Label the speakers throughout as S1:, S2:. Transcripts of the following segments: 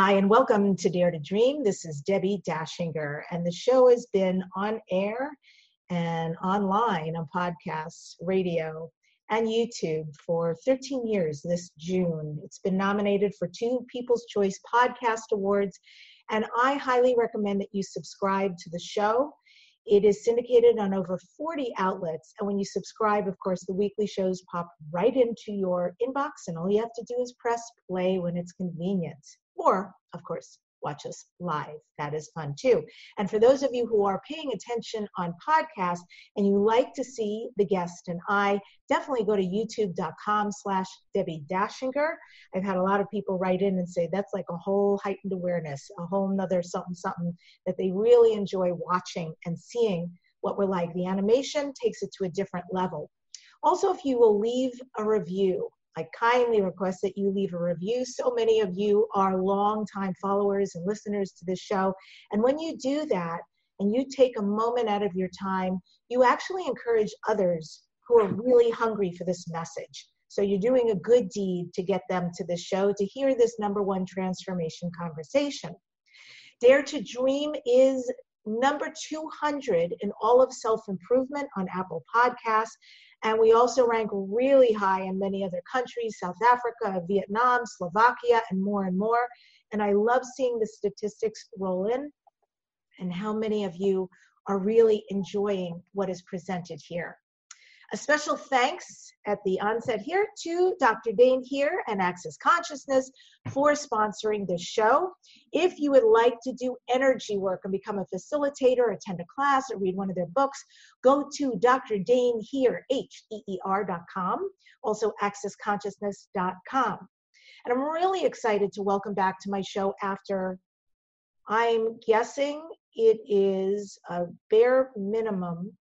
S1: Hi, and welcome to Dare to Dream. This is Debbie Dachinger, and the show has been on air and online on podcasts, radio, and YouTube for 13 years this June. It's been nominated for two People's Choice Podcast Awards, and I highly recommend that you subscribe to the show. It is syndicated on over 40 outlets, and when you subscribe, of course, the weekly shows pop right into your inbox, and all you have to do is press play when it's convenient or, of course, watch us live. That is fun too. And for those of you who are paying attention on podcasts and you like to see the guest and I, definitely go to youtube.com slash Debbie Dachinger. I've had a lot of people write in and say that's like a whole heightened awareness, a whole nother something something that they really enjoy watching and seeing what we're like. The animation takes it to a different level. Also, if you will leave a review, I kindly request that you leave a review. So many of you are longtime followers and listeners to this show. And when you do that and you take a moment out of your time, you actually encourage others who are really hungry for this message. So you're doing a good deed to get them to the show to hear this number one transformation conversation. Dare to Dream is number 200 in all of self improvement on Apple Podcasts. And we also rank really high in many other countries South Africa, Vietnam, Slovakia, and more and more. And I love seeing the statistics roll in and how many of you are really enjoying what is presented here. A special thanks at the onset here to Dr. Dain Heer and Access Consciousness for sponsoring this show. If you would like to do energy work and become a facilitator, attend a class, or read one of their books, go to Dr. Dain Heer, H-E-E-R.com, also accessconsciousness.com. And I'm really excited to welcome back to my show after I'm guessing it is a bare minimum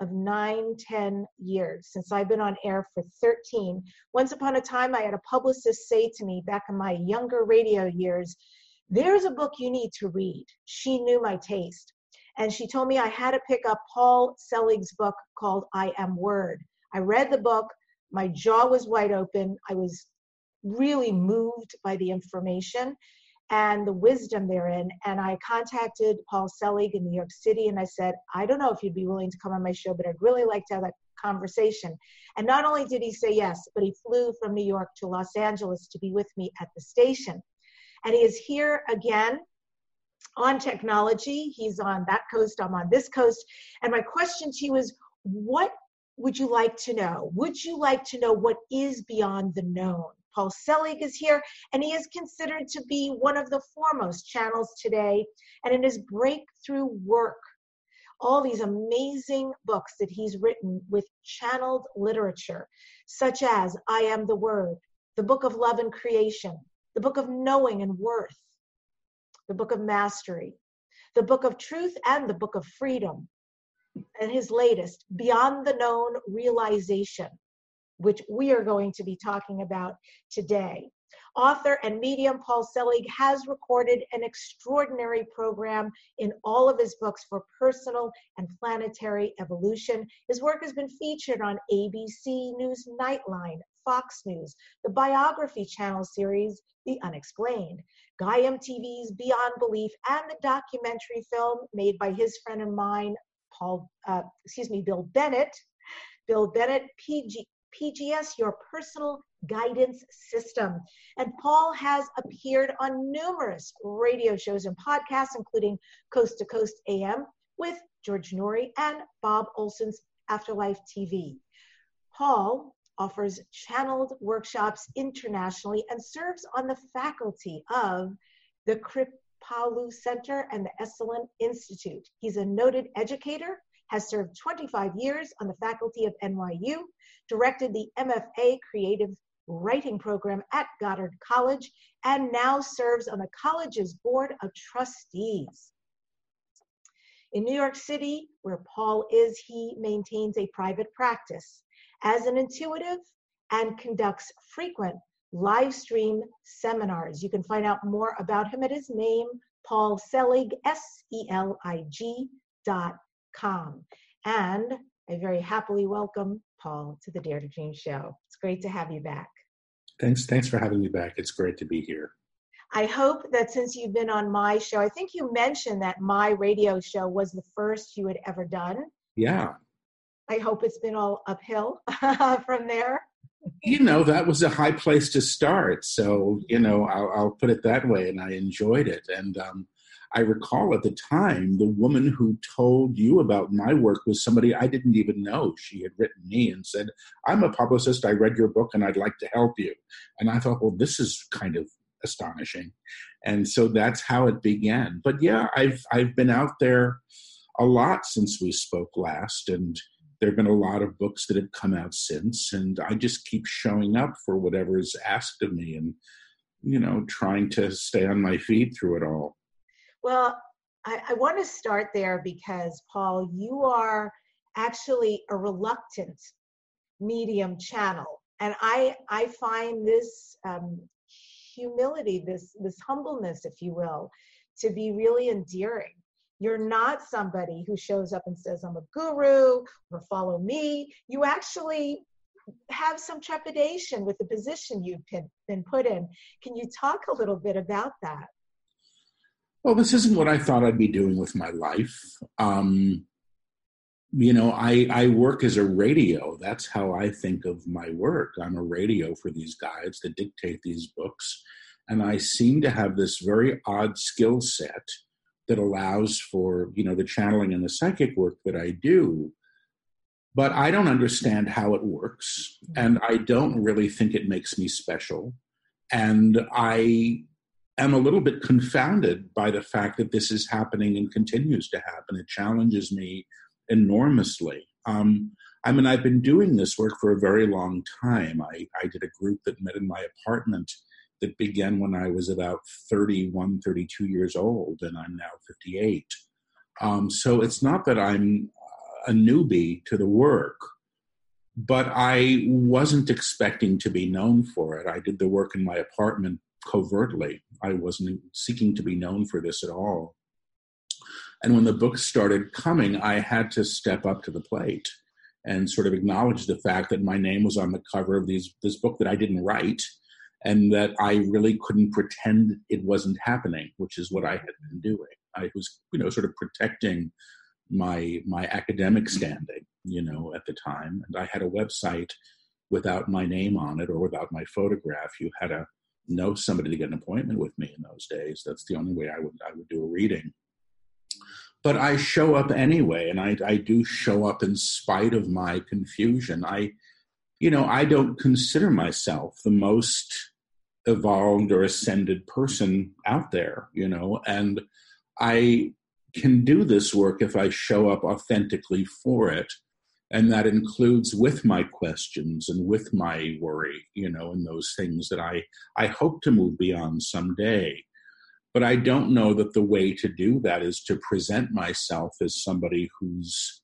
S1: of nine, ten years since I've been on air for 13. Once upon a time, I had a publicist say to me back in my younger radio years, There's a book you need to read. She knew my taste. And she told me I had to pick up Paul Selig's book called I Am Word. I read the book, my jaw was wide open. I was really moved by the information and the wisdom therein. And I contacted Paul Selig in New York City and I said, I don't know if you'd be willing to come on my show, but I'd really like to have that conversation. And not only did he say yes, but he flew from New York to Los Angeles to be with me at the station. And he is here again on technology. He's on that coast, I'm on this coast. And my question to you is what would you like to know? Would you like to know what is beyond the known? Paul Selig is here, and he is considered to be one of the foremost channels today. And in his breakthrough work, all these amazing books that he's written with channeled literature, such as I Am the Word, the Book of Love and Creation, the Book of Knowing and Worth, the Book of Mastery, the Book of Truth, and the Book of Freedom. And his latest, Beyond the Known Realization which we are going to be talking about today. Author and medium Paul Selig has recorded an extraordinary program in all of his books for personal and planetary evolution. His work has been featured on ABC News Nightline, Fox News, the Biography Channel series, The Unexplained, Gaiam TV's Beyond Belief, and the documentary film made by his friend and mine, Paul, uh, excuse me, Bill Bennett. Bill Bennett, PG, PGS, your personal guidance system. And Paul has appeared on numerous radio shows and podcasts, including Coast to Coast AM with George Noory and Bob Olson's Afterlife TV. Paul offers channeled workshops internationally and serves on the faculty of the Kripalu Center and the Esalen Institute. He's a noted educator has served 25 years on the faculty of NYU, directed the MFA Creative Writing Program at Goddard College, and now serves on the college's Board of Trustees. In New York City, where Paul is, he maintains a private practice as an intuitive and conducts frequent live stream seminars. You can find out more about him at his name, Paul Selig, S E L I G dot com. And I very happily welcome Paul to the Dare to Dream show. It's great to have you back.
S2: Thanks. Thanks for having me back. It's great to be here.
S1: I hope that since you've been on my show, I think you mentioned that my radio show was the first you had ever done.
S2: Yeah.
S1: I hope it's been all uphill from there.
S2: You know, that was a high place to start. So, you know, I'll, I'll put it that way. And I enjoyed it. And um, I recall at the time, the woman who told you about my work was somebody I didn't even know. She had written me and said, I'm a publicist. I read your book and I'd like to help you. And I thought, well, this is kind of astonishing. And so that's how it began. But yeah, I've I've been out there a lot since we spoke last and there have been a lot of books that have come out since and I just keep showing up for whatever is asked of me and you know trying to stay on my feet through it all.
S1: Well, I, I want to start there because Paul, you are actually a reluctant medium channel and i i find this um, humility, this this humbleness, if you will, to be really endearing. You're not somebody who shows up and says, I'm a guru or follow me. You actually have some trepidation with the position you've been put in. Can you talk a little bit about that?
S2: Well, this isn't what I thought I'd be doing with my life. Um, you know, I, I work as a radio. That's how I think of my work. I'm a radio for these guides that dictate these books. And I seem to have this very odd skill set that allows for, you know, the channeling and the psychic work that I do. But I don't understand how it works. And I don't really think it makes me special. And I am a little bit confounded by the fact that this is happening and continues to happen. It challenges me enormously. Um, I mean, I've been doing this work for a very long time. I, I did a group that met in my apartment that began when I was about 31, 32 years old, and I'm now 58. Um, so it's not that I'm a newbie to the work, but I wasn't expecting to be known for it. I did the work in my apartment covertly. I wasn't seeking to be known for this at all. And when the books started coming, I had to step up to the plate and sort of acknowledge the fact that my name was on the cover of these this book that I didn't write and that I really couldn't pretend it wasn't happening, which is what I had been doing. I was, you know, sort of protecting my my academic standing, you know, at the time. And I had a website without my name on it or without my photograph. You had to know somebody to get an appointment with me in those days. That's the only way I would I would do a reading but I show up anyway, and I, I do show up in spite of my confusion. I, you know, I don't consider myself the most evolved or ascended person out there, you know, and I can do this work if I show up authentically for it. And that includes with my questions and with my worry, you know, and those things that I, I hope to move beyond someday. But I don't know that the way to do that is to present myself as somebody who's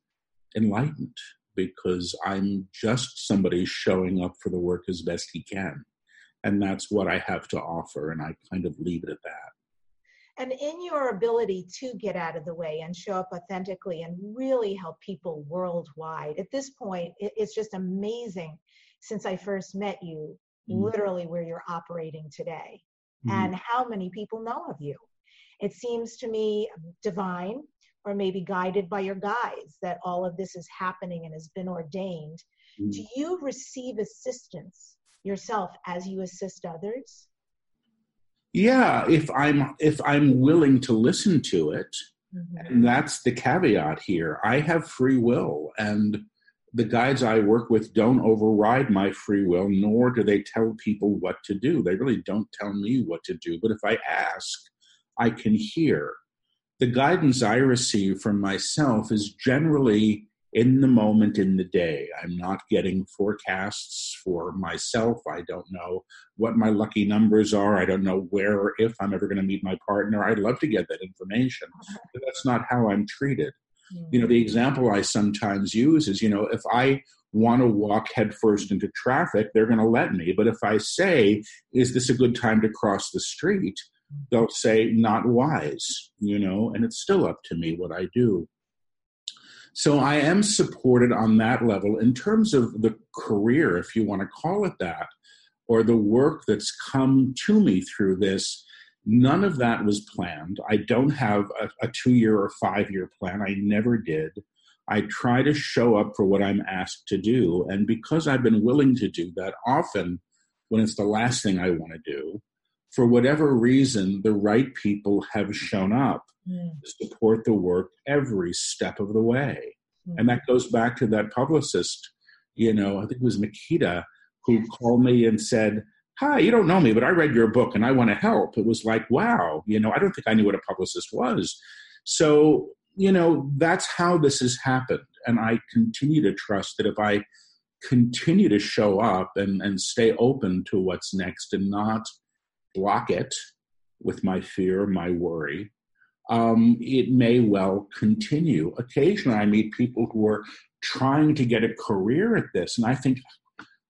S2: enlightened because I'm just somebody showing up for the work as best he can. And that's what I have to offer. And I kind of leave it at that.
S1: And in your ability to get out of the way and show up authentically and really help people worldwide, at this point, it's just amazing since I first met you, mm-hmm. literally where you're operating today mm-hmm. and how many people know of you. It seems to me divine or maybe guided by your guides that all of this is happening and has been ordained. Mm-hmm. Do you receive assistance yourself as you assist others?
S2: Yeah, if I'm if I'm willing to listen to it, mm-hmm. and that's the caveat here. I have free will, and the guides I work with don't override my free will, nor do they tell people what to do. They really don't tell me what to do. But if I ask, I can hear. The guidance I receive from myself is generally in the moment in the day. I'm not getting forecasts for myself. I don't know what my lucky numbers are. I don't know where or if I'm ever going to meet my partner. I'd love to get that information, but that's not how I'm treated. Mm. You know, the example I sometimes use is, you know, if I want to walk headfirst into traffic, they're going to let me. But if I say, is this a good time to cross the street? Mm. They'll say, not wise, you know, and it's still up to me what I do. So I am supported on that level. In terms of the career, if you want to call it that, or the work that's come to me through this, None of that was planned. I don't have a, a two year or five year plan. I never did. I try to show up for what I'm asked to do. And because I've been willing to do that, often when it's the last thing I want to do, for whatever reason, the right people have shown up mm. to support the work every step of the way. Mm. And that goes back to that publicist, you know, I think it was Makita, who called me and said, Hi, you don't know me, but I read your book and I want to help. It was like, wow, you know, I don't think I knew what a publicist was. So, you know, that's how this has happened. And I continue to trust that if I continue to show up and, and stay open to what's next and not block it with my fear, my worry, um, it may well continue. Occasionally, I meet people who are trying to get a career at this, and I think,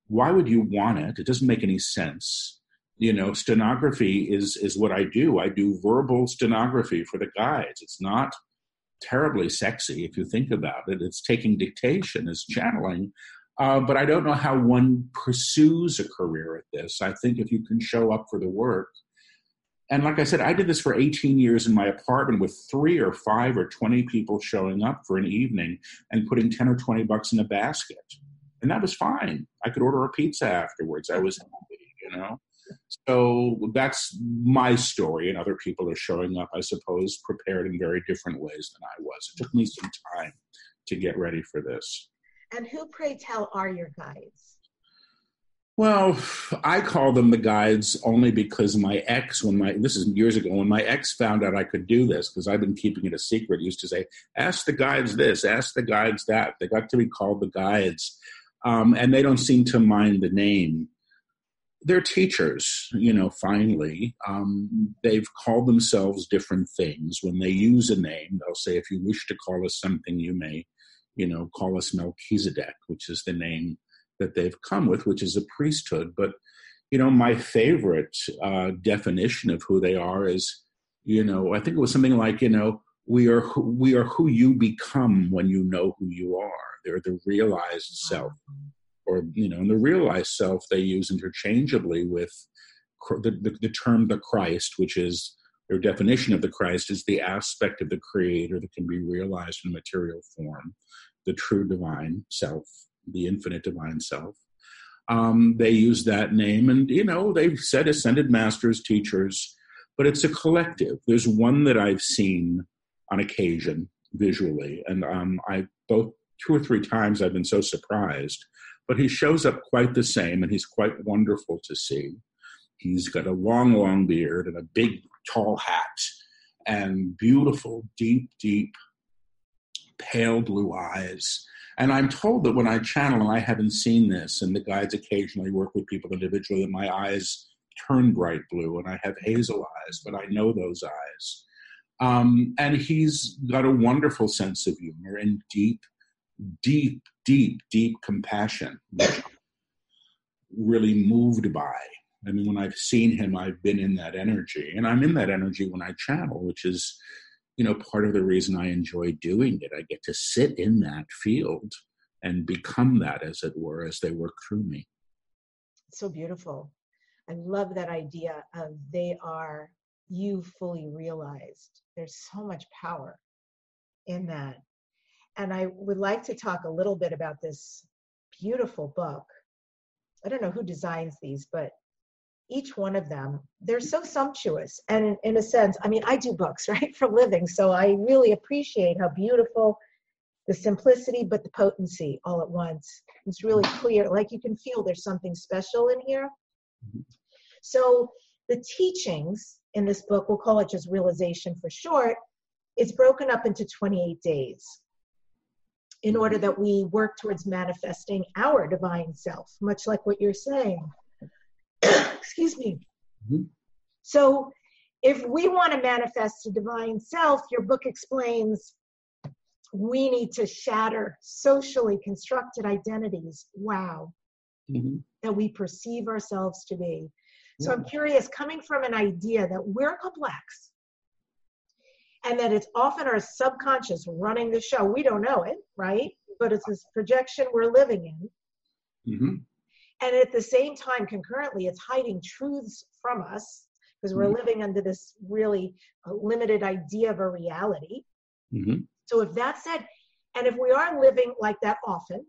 S2: why would you want it? It doesn't make any sense. You know, stenography is is what I do. I do verbal stenography for the guides. It's not terribly sexy if you think about it. It's taking dictation, it's channeling. Uh, but I don't know how one pursues a career at this. I think if you can show up for the work, and like I said, I did this for 18 years in my apartment with three or five or 20 people showing up for an evening and putting 10 or 20 bucks in a basket. And that was fine. I could order a pizza afterwards. I was happy, you know? So that's my story, and other people are showing up, I suppose, prepared in very different ways than I was. It took me some time to get ready for this.
S1: And who, pray tell, are your guides?
S2: Well, I call them the guides only because my ex, when my this is years ago, when my ex found out I could do this, because I've been keeping it a secret, used to say, "Ask the guides this, ask the guides that." They got to be called the guides, um, and they don't seem to mind the name. They're teachers, you know. Finally, um, they've called themselves different things. When they use a name, they'll say, "If you wish to call us something, you may." You know, call us Melchizedek, which is the name that they've come with, which is a priesthood. But, you know, my favorite uh, definition of who they are is, you know, I think it was something like, you know, we are who, we are who you become when you know who you are. They're the realized self, or you know, and the realized self they use interchangeably with the, the, the term the Christ, which is their definition of the Christ is the aspect of the Creator that can be realized in material form the true divine self, the infinite divine self. Um, they use that name, and you know they've said ascended masters, teachers, but it's a collective. There's one that I've seen on occasion visually, and um, I both two or three times I've been so surprised. But he shows up quite the same, and he's quite wonderful to see. He's got a long, long beard and a big, tall hat, and beautiful, deep, deep pale blue eyes. And I'm told that when I channel, and I haven't seen this, and the guides occasionally work with people individually, that my eyes turn bright blue and I have hazel eyes, but I know those eyes. Um, and he's got a wonderful sense of humor and deep, deep, deep, deep compassion, really moved by. I mean, when I've seen him, I've been in that energy, and I'm in that energy when I channel, which is you know, part of the reason I enjoy doing it. I get to sit in that field and become that, as it were, as they work through me.
S1: So beautiful. I love that idea of they are you fully realized. There's so much power in that. And I would like to talk a little bit about this beautiful book. I don't know who designs these, but each one of them they're so sumptuous. And in a sense i mean i do books right for living. So i really appreciate how beautiful the simplicity but the potency all at once. It's really clear like you can feel there's something special in here. So the teachings in this book we'll call it just realization for short it's broken up into 28 days in order that we work towards manifesting our divine self much like what you're saying excuse me. Mm-hmm. So, if we want to manifest a divine self, your book explains we need to shatter socially constructed identities. Wow. Mm-hmm. That we perceive ourselves to be. So, yeah. I'm curious, coming from an idea that we're complex and that it's often our subconscious running the show, we don't know it, right? But it's this projection we're living in. Mm-hmm and at the same time concurrently it's hiding truths from us because we're mm-hmm. living under this really uh, limited idea of a reality. Mm-hmm. So, if that said, and if we are living like that often,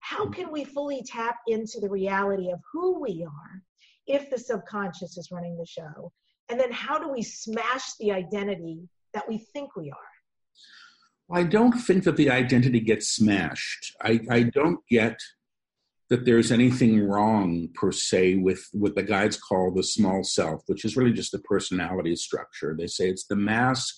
S1: how mm-hmm. can we fully tap into the reality of who we are if the subconscious is running the show? And then how do we smash the identity that we think we are?
S2: I don't think that the identity gets smashed. I, I don't get that there's anything wrong per se with what the guides call the small self, which is really just the personality structure. They say it's the mask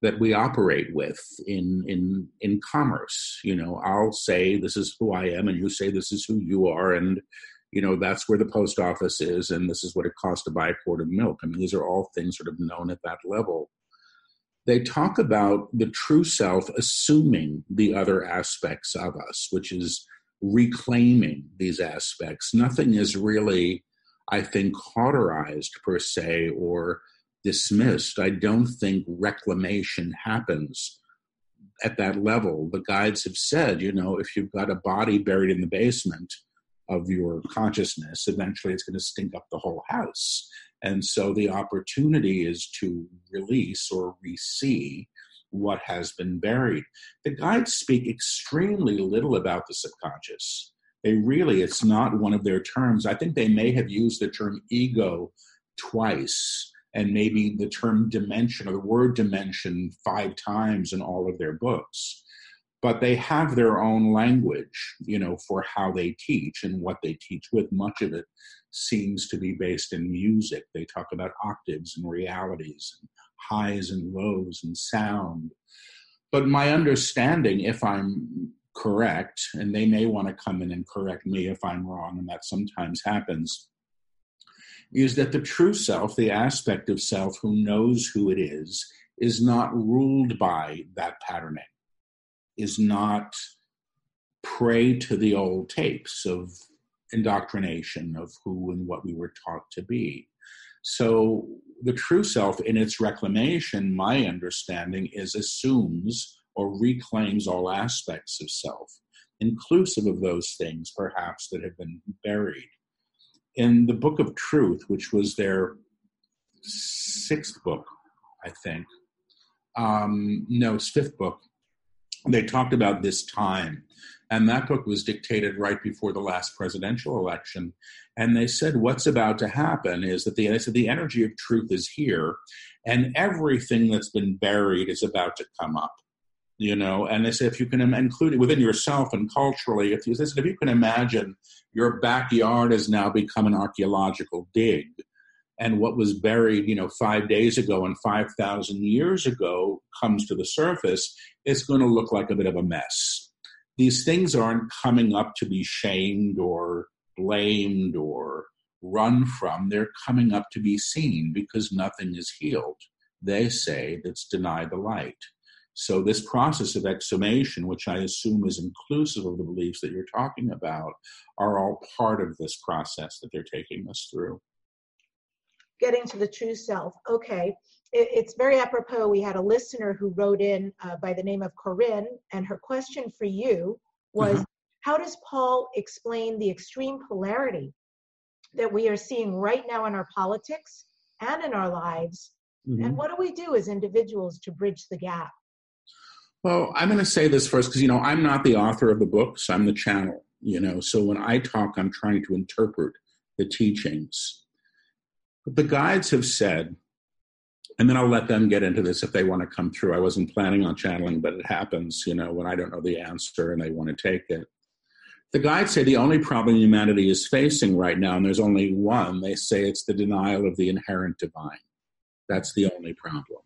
S2: that we operate with in in in commerce. You know, I'll say this is who I am, and you say this is who you are, and you know that's where the post office is, and this is what it costs to buy a quart of milk. I mean, these are all things sort of known at that level they talk about the true self assuming the other aspects of us, which is reclaiming these aspects. Nothing is really, I think, cauterized per se or dismissed. I don't think reclamation happens at that level. The guides have said, you know, if you've got a body buried in the basement of your consciousness, eventually it's going to stink up the whole house. And so the opportunity is to release or re-see what has been buried. The guides speak extremely little about the subconscious. They really, it's not one of their terms. I think they may have used the term ego twice and maybe the term dimension or the word dimension five times in all of their books but they have their own language you know for how they teach and what they teach with much of it seems to be based in music they talk about octaves and realities and highs and lows and sound but my understanding if i'm correct and they may want to come in and correct me if i'm wrong and that sometimes happens is that the true self the aspect of self who knows who it is is not ruled by that patterning is not prey to the old tapes of indoctrination of who and what we were taught to be. So the true self, in its reclamation, my understanding is assumes or reclaims all aspects of self, inclusive of those things perhaps that have been buried. In the Book of Truth, which was their sixth book, I think, um, no, it's fifth book, they talked about this time. And that book was dictated right before the last presidential election. And they said, what's about to happen is that the, they said, the energy of truth is here, and everything that's been buried is about to come up. You know, and they said if you can include it within yourself and culturally, if you, they said if you can imagine your backyard has now become an archaeological dig, and what was buried, you know, five days ago and 5,000 years ago comes to the surface, it's going to look like a bit of a mess. These things aren't coming up to be shamed or blamed or run from. They're coming up to be seen because nothing is healed. They say that's denied the light. So, this process of exhumation, which I assume is inclusive of the beliefs that you're talking about, are all part of this process that they're taking us through
S1: getting to the true self. Okay, it, it's very apropos. We had a listener who wrote in uh, by the name of Corinne, and her question for you was mm-hmm. How does Paul explain the extreme polarity that we are seeing right now in our politics and in our lives? Mm-hmm. And what do we do as individuals to bridge the gap?
S2: Well, I'm going to say this first because, you know, I'm not the author of the books, I'm the channel, you know. So when I talk, I'm trying to interpret the teachings. But the guides have said, and then I'll let them get into this if they want to come through. I wasn't planning on channeling, but it happens, you know, when I don't know the answer and they want to take it. The guides say the only problem humanity is facing right now, and there's only one, they say it's the denial of the inherent divine. That's the only problem.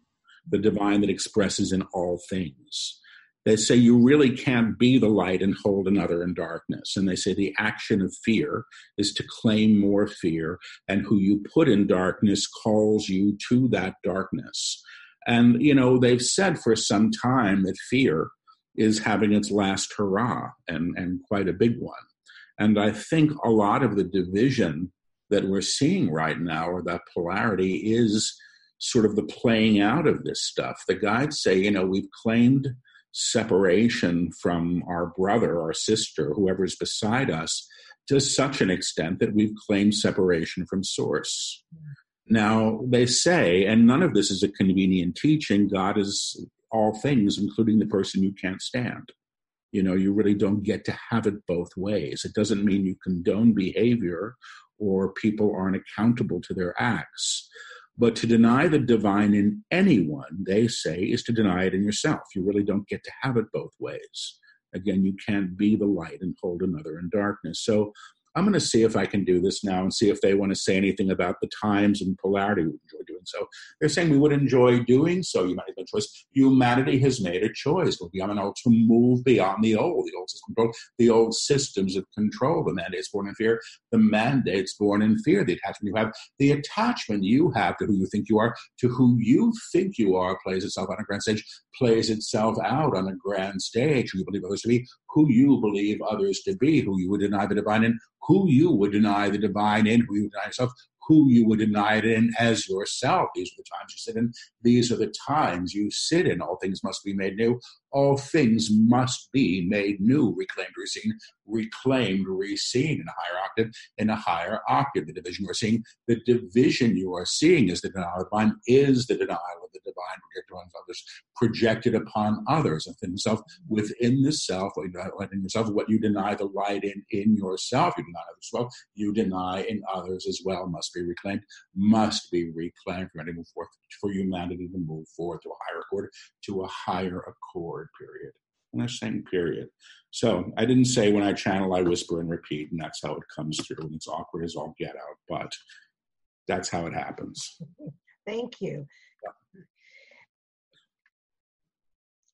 S2: The divine that expresses in all things. They say you really can't be the light and hold another in darkness. And they say the action of fear is to claim more fear, and who you put in darkness calls you to that darkness. And, you know, they've said for some time that fear is having its last hurrah and, and quite a big one. And I think a lot of the division that we're seeing right now, or that polarity, is sort of the playing out of this stuff. The guides say, you know, we've claimed separation from our brother, our sister, whoever's beside us, to such an extent that we've claimed separation from source. Mm. Now, they say, and none of this is a convenient teaching, God is all things, including the person you can't stand. You know, you really don't get to have it both ways. It doesn't mean you condone behavior or people aren't accountable to their acts. But to deny the divine in anyone, they say, is to deny it in yourself. You really don't get to have it both ways. Again, you can't be the light and hold another in darkness. So I'm going to see if I can do this now and see if they want to say anything about the times and polarity we enjoy doing so. They're saying we would enjoy doing so. Humanity has a choice. Humanity has made a choice. We're beyond to move beyond the old, the old system control, the old systems of control. The mandate's born in fear. The mandate's born in fear. The attachment you have, the attachment you have to who you think you are, to who you think you are, plays itself on a grand stage, plays itself out on a grand stage. Who you believe others to be, who you believe others to be, who you would deny the divine in, who you would deny the divine in, who you deny yourself, who you would deny it in as yourself. These are the times you sit in. These are the times you sit in. All things must be made new. All things must be made new, reclaimed, reseen, reclaimed, reseen in a higher octave, in a higher octave. The division you are seeing, the division you are seeing is the denial of the divine, is the denial of the divine projected on others, projected upon others, within himself, within the self, uh, in yourself, what you deny the light in in yourself, you deny others well, you deny in others as well, must be reclaimed, must be reclaimed for to move forth, for humanity to move forward to a higher accord, to a higher accord, period. And they're saying period. So I didn't say when I channel, I whisper and repeat, and that's how it comes through. And it's awkward as all get out, but that's how it happens.
S1: Thank you.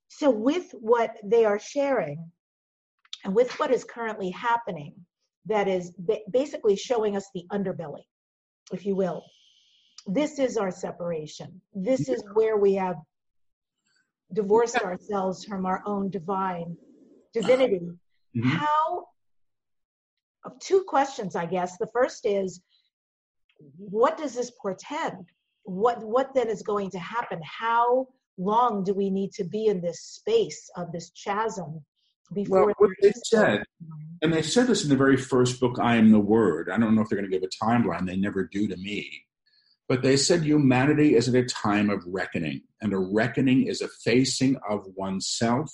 S1: So, with what they are sharing and with what is currently happening, that is basically showing us the underbelly, if you will. This is our separation. This is where we have divorced ourselves from our own divine divinity. Mm-hmm. How, two questions, I guess. The first is, what does this portend? What, what then is going to happen? How long do we need to be in this space of this chasm before
S2: well, what they said and they said this in the very first book i am the word i don't know if they're going to give a timeline they never do to me but they said humanity is at a time of reckoning and a reckoning is a facing of oneself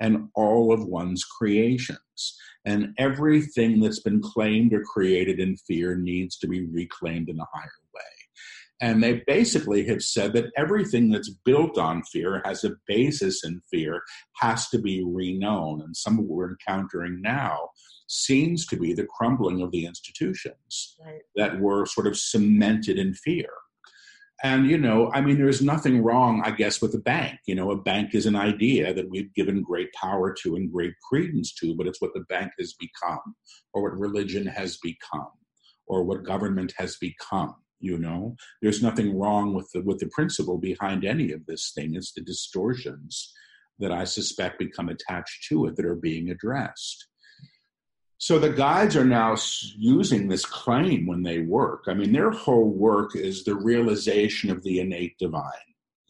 S2: and all of one's creations and everything that's been claimed or created in fear needs to be reclaimed in a higher way and they basically have said that everything that's built on fear, has a basis in fear, has to be reknown. And some of what we're encountering now seems to be the crumbling of the institutions right. that were sort of cemented in fear. And, you know, I mean, there's nothing wrong, I guess, with a bank. You know, a bank is an idea that we've given great power to and great credence to, but it's what the bank has become, or what religion has become, or what government has become you know there's nothing wrong with the with the principle behind any of this thing it's the distortions that i suspect become attached to it that are being addressed so the guides are now using this claim when they work. I mean their whole work is the realization of the innate divine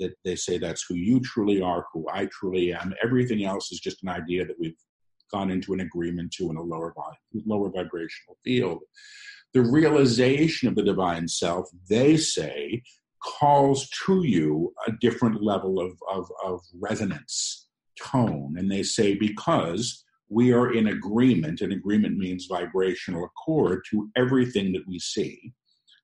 S2: that they say that's who you truly are who i truly am. Everything else is just an idea that we've gone into an agreement to in a lower lower vibrational field. The realization of the divine self, they say, calls to you a different level of, of, of resonance, tone. And they say, because we are in agreement, and agreement means vibrational accord to everything that we see,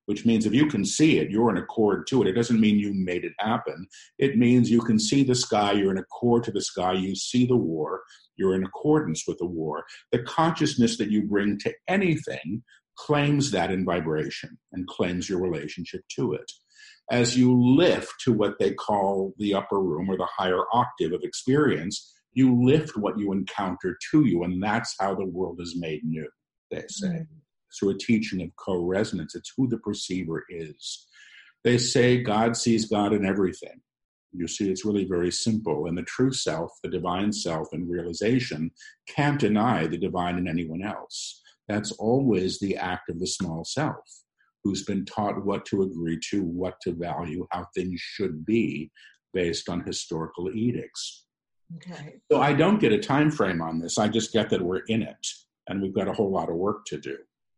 S2: which means if you can see it, you're in accord to it. It doesn't mean you made it happen. It means you can see the sky, you're in accord to the sky, you see the war, you're in accordance with the war. The consciousness that you bring to anything claims that in vibration and claims your relationship to it. As you lift to what they call the upper room or the higher octave of experience, you lift what you encounter to you, and that's how the world is made new, they say. Mm. Through a teaching of co resonance, it's who the perceiver is. They say God sees God in everything. You see, it's really very simple. And the true self, the divine self in realization, can't deny the divine in anyone else. That's always the act of the small self who's been taught what to agree to, what to value, how things should be based on historical edicts. Okay. So I don't get a time frame on this. I just get that we're in it and we've got a whole lot of work to do.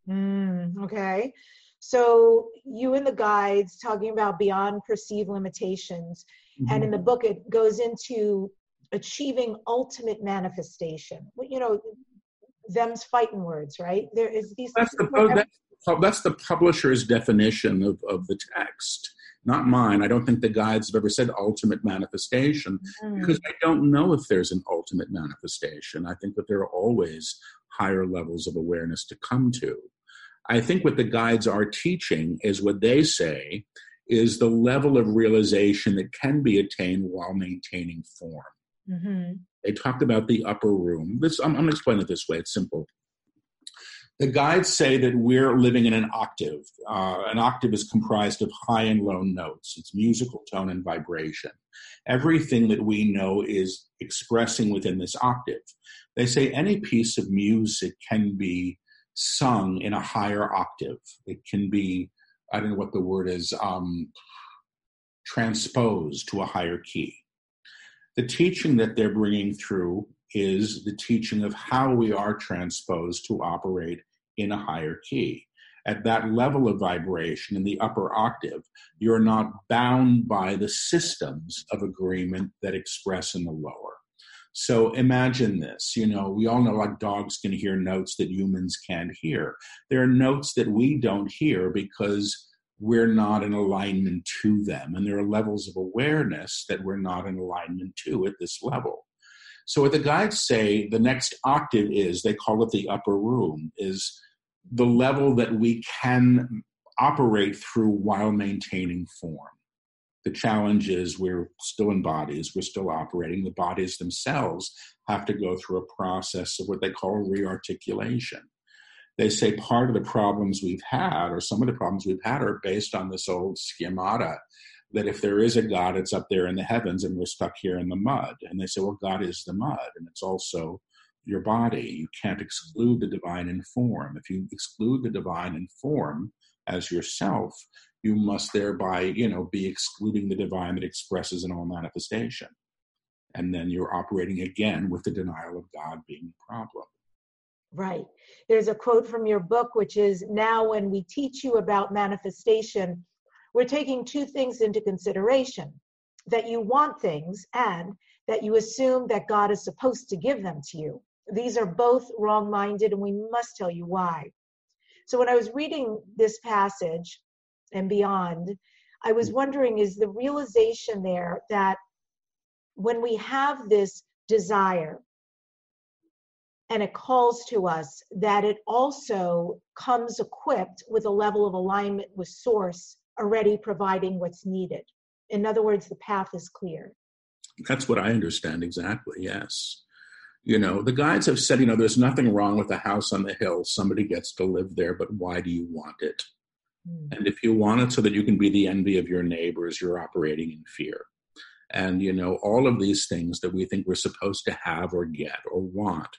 S1: Mm, okay. So you and the guides talking about beyond perceived limitations, mm-hmm. and in the book it goes into achieving ultimate manifestation. You know, them's fighting words, right? There is these.
S2: That's the, that's, that's the publisher's definition of, of the text, not mine. I don't think the guides have ever said ultimate manifestation mm. because I don't know if there's an ultimate manifestation. I think that there are always higher levels of awareness to come to. I think what the guides are teaching is what they say is the level of realization that can be attained while maintaining form. Mm-hmm. They talked about the upper room. This, I'm, I'm going to explain it this way. It's simple. The guides say that we're living in an octave. Uh, an octave is comprised of high and low notes. It's musical tone and vibration. Everything that we know is expressing within this octave. They say any piece of music can be sung in a higher octave. It can be, I don't know what the word is, um, transposed to a higher key. The teaching that they're bringing through is the teaching of how we are transposed to operate in a higher key. At that level of vibration in the upper octave, you're not bound by the systems of agreement that express in the lower. So imagine this, you know, we all know like dogs can hear notes that humans can't hear. There are notes that we don't hear because we're not in alignment to them. And there are levels of awareness that we're not in alignment to at this level. So what the guides say the next octave is, they call it the upper room, is the level that we can operate through while maintaining form. The challenge is we're still in bodies, we're still operating. The bodies themselves have to go through a process of what they call rearticulation. They say part of the problems we've had, or some of the problems we've had, are based on this old schemata that if there is a God, it's up there in the heavens and we're stuck here in the mud. And they say, well, God is the mud, and it's also your body. You can't exclude the divine in form. If you exclude the divine in form as yourself, you must thereby, you know, be excluding the divine that expresses in all manifestation. And then you're operating again with the denial of God being the problem.
S1: Right. There's a quote from your book, which is now when we teach you about manifestation, we're taking two things into consideration that you want things and that you assume that God is supposed to give them to you. These are both wrong minded, and we must tell you why. So, when I was reading this passage, and beyond, I was wondering is the realization there that when we have this desire and it calls to us, that it also comes equipped with a level of alignment with Source already providing what's needed. In other words, the path is clear.
S2: That's what I understand exactly, yes. You know, the guides have said, you know, there's nothing wrong with a house on the hill. Somebody gets to live there, but why do you want it? Mm. And if you want it so that you can be the envy of your neighbors, you're operating in fear. And, you know, all of these things that we think we're supposed to have or get or want,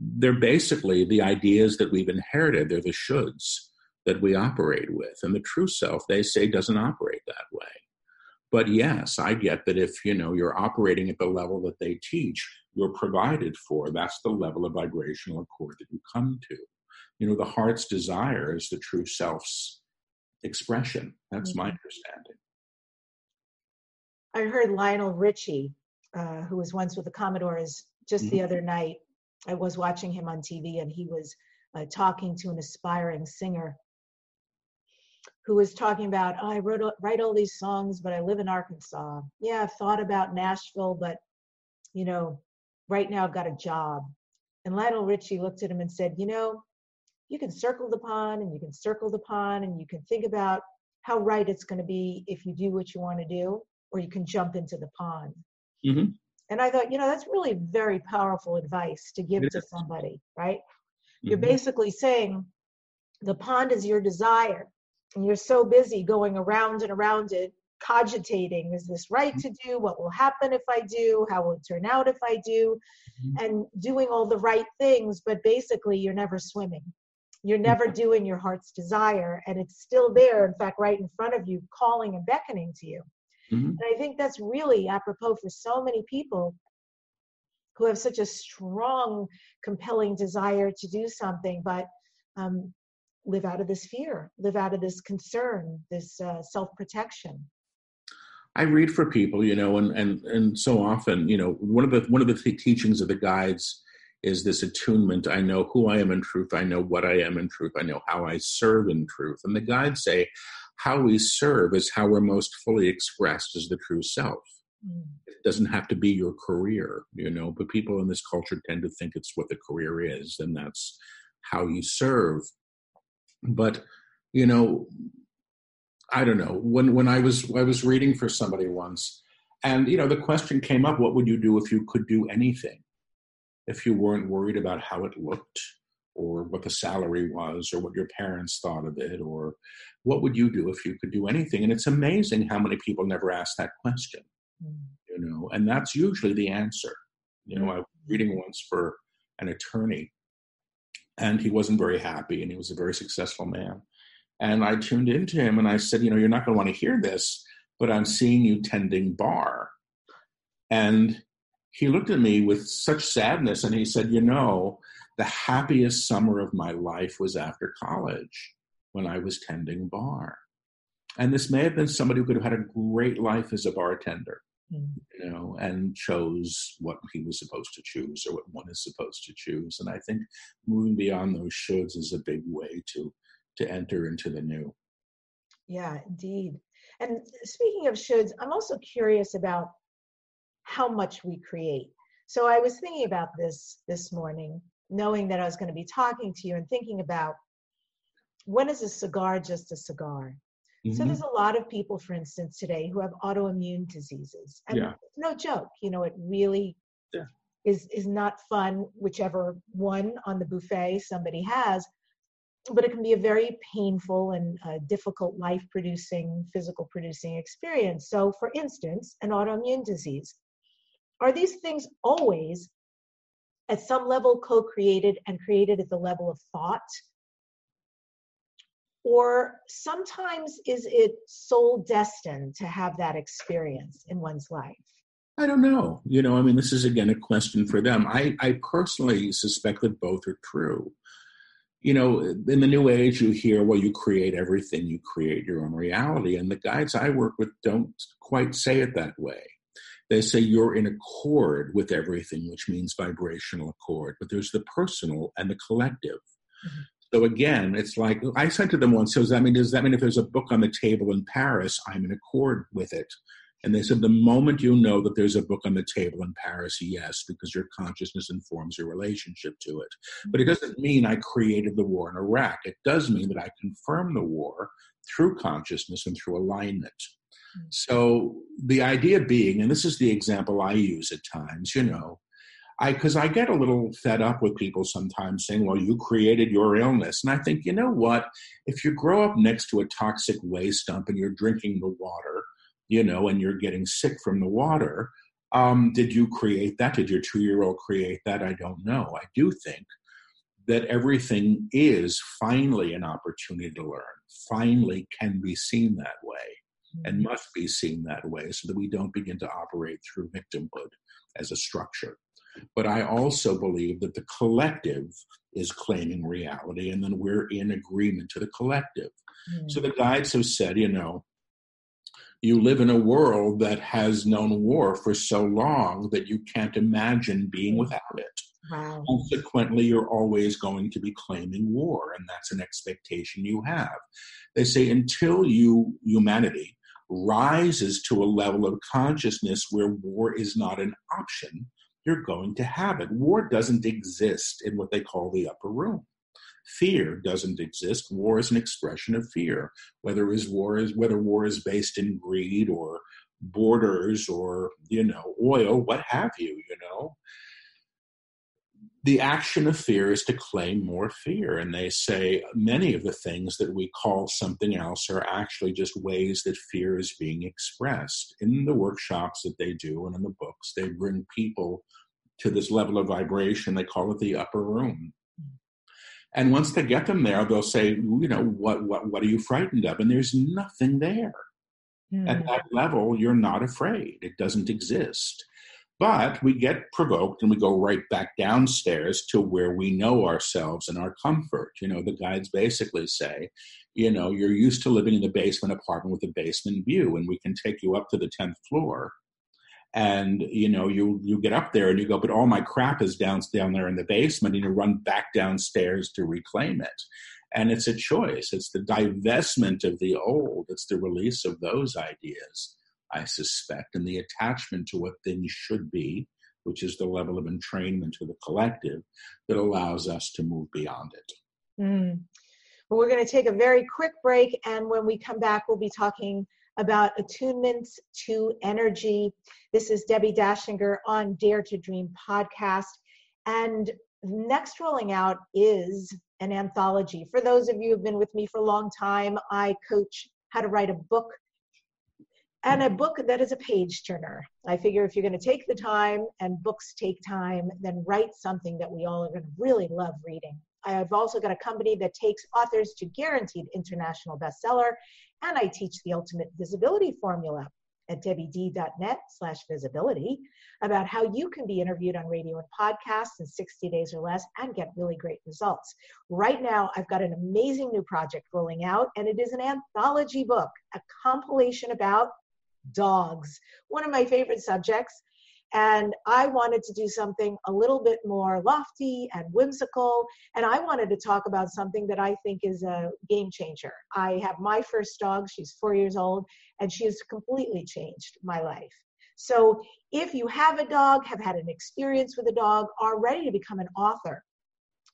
S2: they're basically the ideas that we've inherited. They're the shoulds that we operate with. And the true self, they say, doesn't operate that way. But yes, I get that if you know you're operating at the level that they teach, you're provided for. That's the level of vibrational accord that you come to. You know, the heart's desire is the true self's expression. That's mm-hmm. my understanding.
S1: I heard Lionel Richie, uh, who was once with the Commodores, just mm-hmm. the other night. I was watching him on TV, and he was uh, talking to an aspiring singer who was talking about, oh, I wrote, write all these songs, but I live in Arkansas. Yeah, I've thought about Nashville, but you know, right now I've got a job. And Lionel Richie looked at him and said, you know, you can circle the pond and you can circle the pond and you can think about how right it's going to be if you do what you want to do, or you can jump into the pond. Mm-hmm. And I thought, you know, that's really very powerful advice to give to somebody, right? Mm-hmm. You're basically saying the pond is your desire, and you're so busy going around and around it, cogitating is this right mm-hmm. to do? What will happen if I do? How will it turn out if I do? Mm-hmm. And doing all the right things, but basically, you're never swimming you're never mm-hmm. doing your heart's desire and it's still there in fact right in front of you calling and beckoning to you mm-hmm. and i think that's really apropos for so many people who have such a strong compelling desire to do something but um, live out of this fear, live out of this concern, this uh, self protection.
S2: I read for people, you know, and and and so often, you know, one of the one of the teachings of the guides is this attunement. I know who I am in truth. I know what I am in truth. I know how I serve in truth. And the guides say, how we serve is how we're most fully expressed as the true self. Mm. It doesn't have to be your career, you know, but people in this culture tend to think it's what the career is, and that's how you serve. But, you know, I don't know. When when I was I was reading for somebody once, and you know, the question came up, what would you do if you could do anything? If you weren't worried about how it looked or what the salary was or what your parents thought of it or what would you do if you could do anything and it's amazing how many people never ask that question mm. you know and that's usually the answer you know i was reading once for an attorney and he wasn't very happy and he was a very successful man. And i tuned into him and i said you know you're not going to want to hear this but i'm seeing you tending bar. And he looked at me with such sadness and he said you know the happiest summer of my life was after college when I was tending bar. And this may have been somebody who could have had a great life as a bartender, mm. you know, and chose what he was supposed to choose or what one is supposed to choose. And I think moving beyond those shoulds is a big way to to enter into the new.
S1: Yeah, indeed. And speaking of shoulds, I'm also curious about how much we create. So I was thinking about this this morning knowing that I was going to be talking to you and thinking about when is a cigar just a cigar? Mm-hmm. So there's a lot of people, for instance, today who have autoimmune diseases. And yeah. no joke, you know, it really yeah. is is not fun, whichever one on the buffet somebody has. But it can be a very painful and uh, difficult life producing, physical producing experience. So, for instance, an autoimmune disease. Are these things always at some level co-created and created at the level of thought or sometimes is it soul destined to have that experience in one's life?
S2: I don't know. You know i mean this is again a question for them. I, I personally suspect that both are true. You know in the new age you hear well you create everything you create your own reality. And the guides i work with don't quite say it that way. They say you're in accord with everything, which means vibrational accord, but there's the personal and the collective. Mm-hmm. So again, it's like I said to them once, so does that mean does that mean if there's a book on the table in Paris, I'm in accord with it? And they said the moment you know that there's a book on the table in Paris, yes, because your consciousness informs your relationship to it. But it doesn't mean I created the war in Iraq. It does mean that I confirm the war through consciousness and through alignment. Mm. So the idea being, and this is the example I use at times, you know, I because I get a little fed up with people sometimes saying, "Well, you created your illness," and I think, you know what? If you grow up next to a toxic waste dump and you're drinking the water, you know, and you're getting sick from the water, um, did you create that? Did your two-year-old create that? I don't know. I do think that everything is finally an opportunity to learn. Finally, can be seen that way and must be seen that way so that we don't begin to operate through victimhood as a structure. But I also believe that the collective is claiming reality, and then we're in agreement to the collective. Mm. So the guides have said, you know, you live in a world that has known war for so long that you can't imagine being without it. Wow. Consequently, you're always going to be claiming war, and that's an expectation you have. They say until you, humanity, rises to a level of consciousness where war is not an option, you're going to have it. War doesn't exist in what they call the upper room. Fear doesn't exist. War is an expression of fear. Whether is war is whether war is based in greed or borders or you know oil, what have you, you know the action of fear is to claim more fear. And they say many of the things that we call something else are actually just ways that fear is being expressed. In the workshops that they do and in the books, they bring people to this level of vibration. They call it the upper room. And once they get them there, they'll say, you know, what, what, what are you frightened of? And there's nothing there. Mm. At that level, you're not afraid. It doesn't exist But we get provoked and we go right back downstairs to where we know ourselves and our comfort. You know, the guides basically say, you know, you're used to living in the basement apartment with a basement view, and we can take you up to the 10th floor. And you know, you you get up there and you go, but all my crap is down down there in the basement, and you run back downstairs to reclaim it. And it's a choice. It's the divestment of the old. It's the release of those ideas I suspect, and the attachment to what things should be, which is the level of entrainment to the collective that allows us to move beyond it.
S1: Mm. Well, we're going to take a very quick break, and when we come back, we'll be talking about attunements to energy. This is Debbie Dachinger on Dare to Dream podcast. And next rolling out is an anthology. For those of you who've been with me for a long time, I coach how to write a book and a book that is a page turner. I figure if you're going to take the time, and books take time, then write something that we all are going to really love reading. I've also got a company that takes authors to guaranteed international bestseller, and I teach the ultimate visibility formula at debbied.net slash visibility about how you can be interviewed on radio and podcasts in 60 days or less and get really great results. Right now, I've got an amazing new project rolling out, and it is an anthology book, a compilation about dogs, one of my favorite subjects. And I wanted to do something a little bit more lofty and whimsical. And I wanted to talk about something that I think is a game changer. I have my first dog, she's four years old, and she has completely changed my life. So if you have a dog, have had an experience with a dog, are ready to become an author,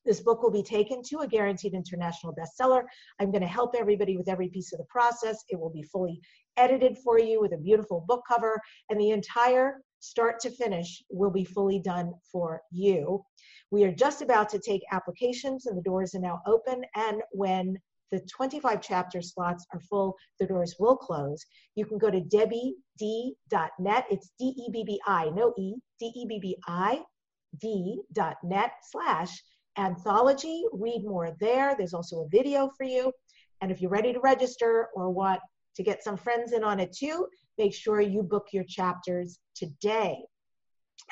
S1: this book will be taken to a guaranteed international bestseller. I'm going to help everybody with every piece of the process. It will be fully edited for you with a beautiful book cover, and the entire start to finish will be fully done for you. We are just about to take applications, and the doors are now open. And when the 25 chapter slots are full, the doors will close. You can go to debbied.net. It's D E B B I, no E, D E B B I, D.net slash anthology. Read more there. There's also a video for you. And if you're ready to register or want to get some friends in on it too, make sure you book your chapters today.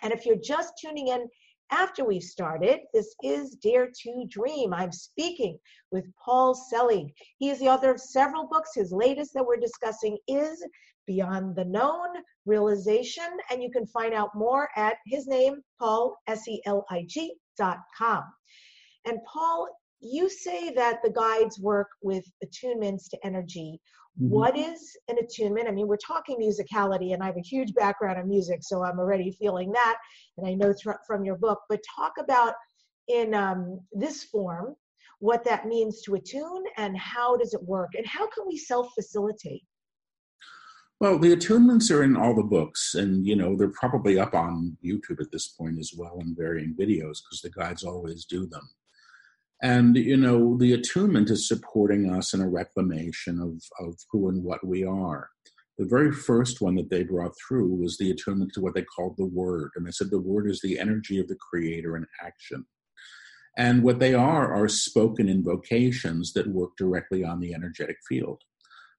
S1: And if you're just tuning in after we've started, this is Dare to Dream. I'm speaking with Paul Selig. He is the author of several books. His latest that we're discussing is Beyond the Known Realization, and you can find out more at his name, Paul, S E L I G, dot com. And Paul, you say that the guides work with attunements to energy. Mm-hmm. What is an attunement? I mean, we're talking musicality, and I have a huge background in music, so I'm already feeling that, and I know th- from your book. But talk about in um, this form what that means to attune and how does it work, and how can we self-facilitate?
S2: Well, the attunements are in all the books, and you know they're probably up on YouTube at this point as well in varying videos because the guides always do them. And, you know, the attunement is supporting us in a reclamation of, of who and what we are. The very first one that they brought through was the attunement to what they called the word. And they said the word is the energy of the creator in action. And what they are are spoken invocations that work directly on the energetic field.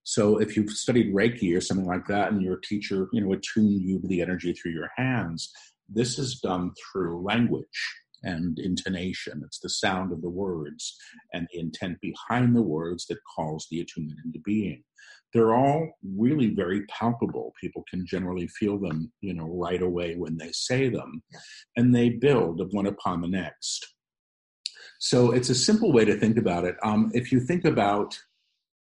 S2: So if you've studied Reiki or something like that, and your teacher, you know, attuned you to the energy through your hands, this is done through language and intonation. It's the sound of the words and the intent behind the words that calls the attunement into being. They're all really very palpable. People can generally feel them, you know, right away when they say them, and they build one upon the next. So it's a simple way to think about it. Um, if you think about,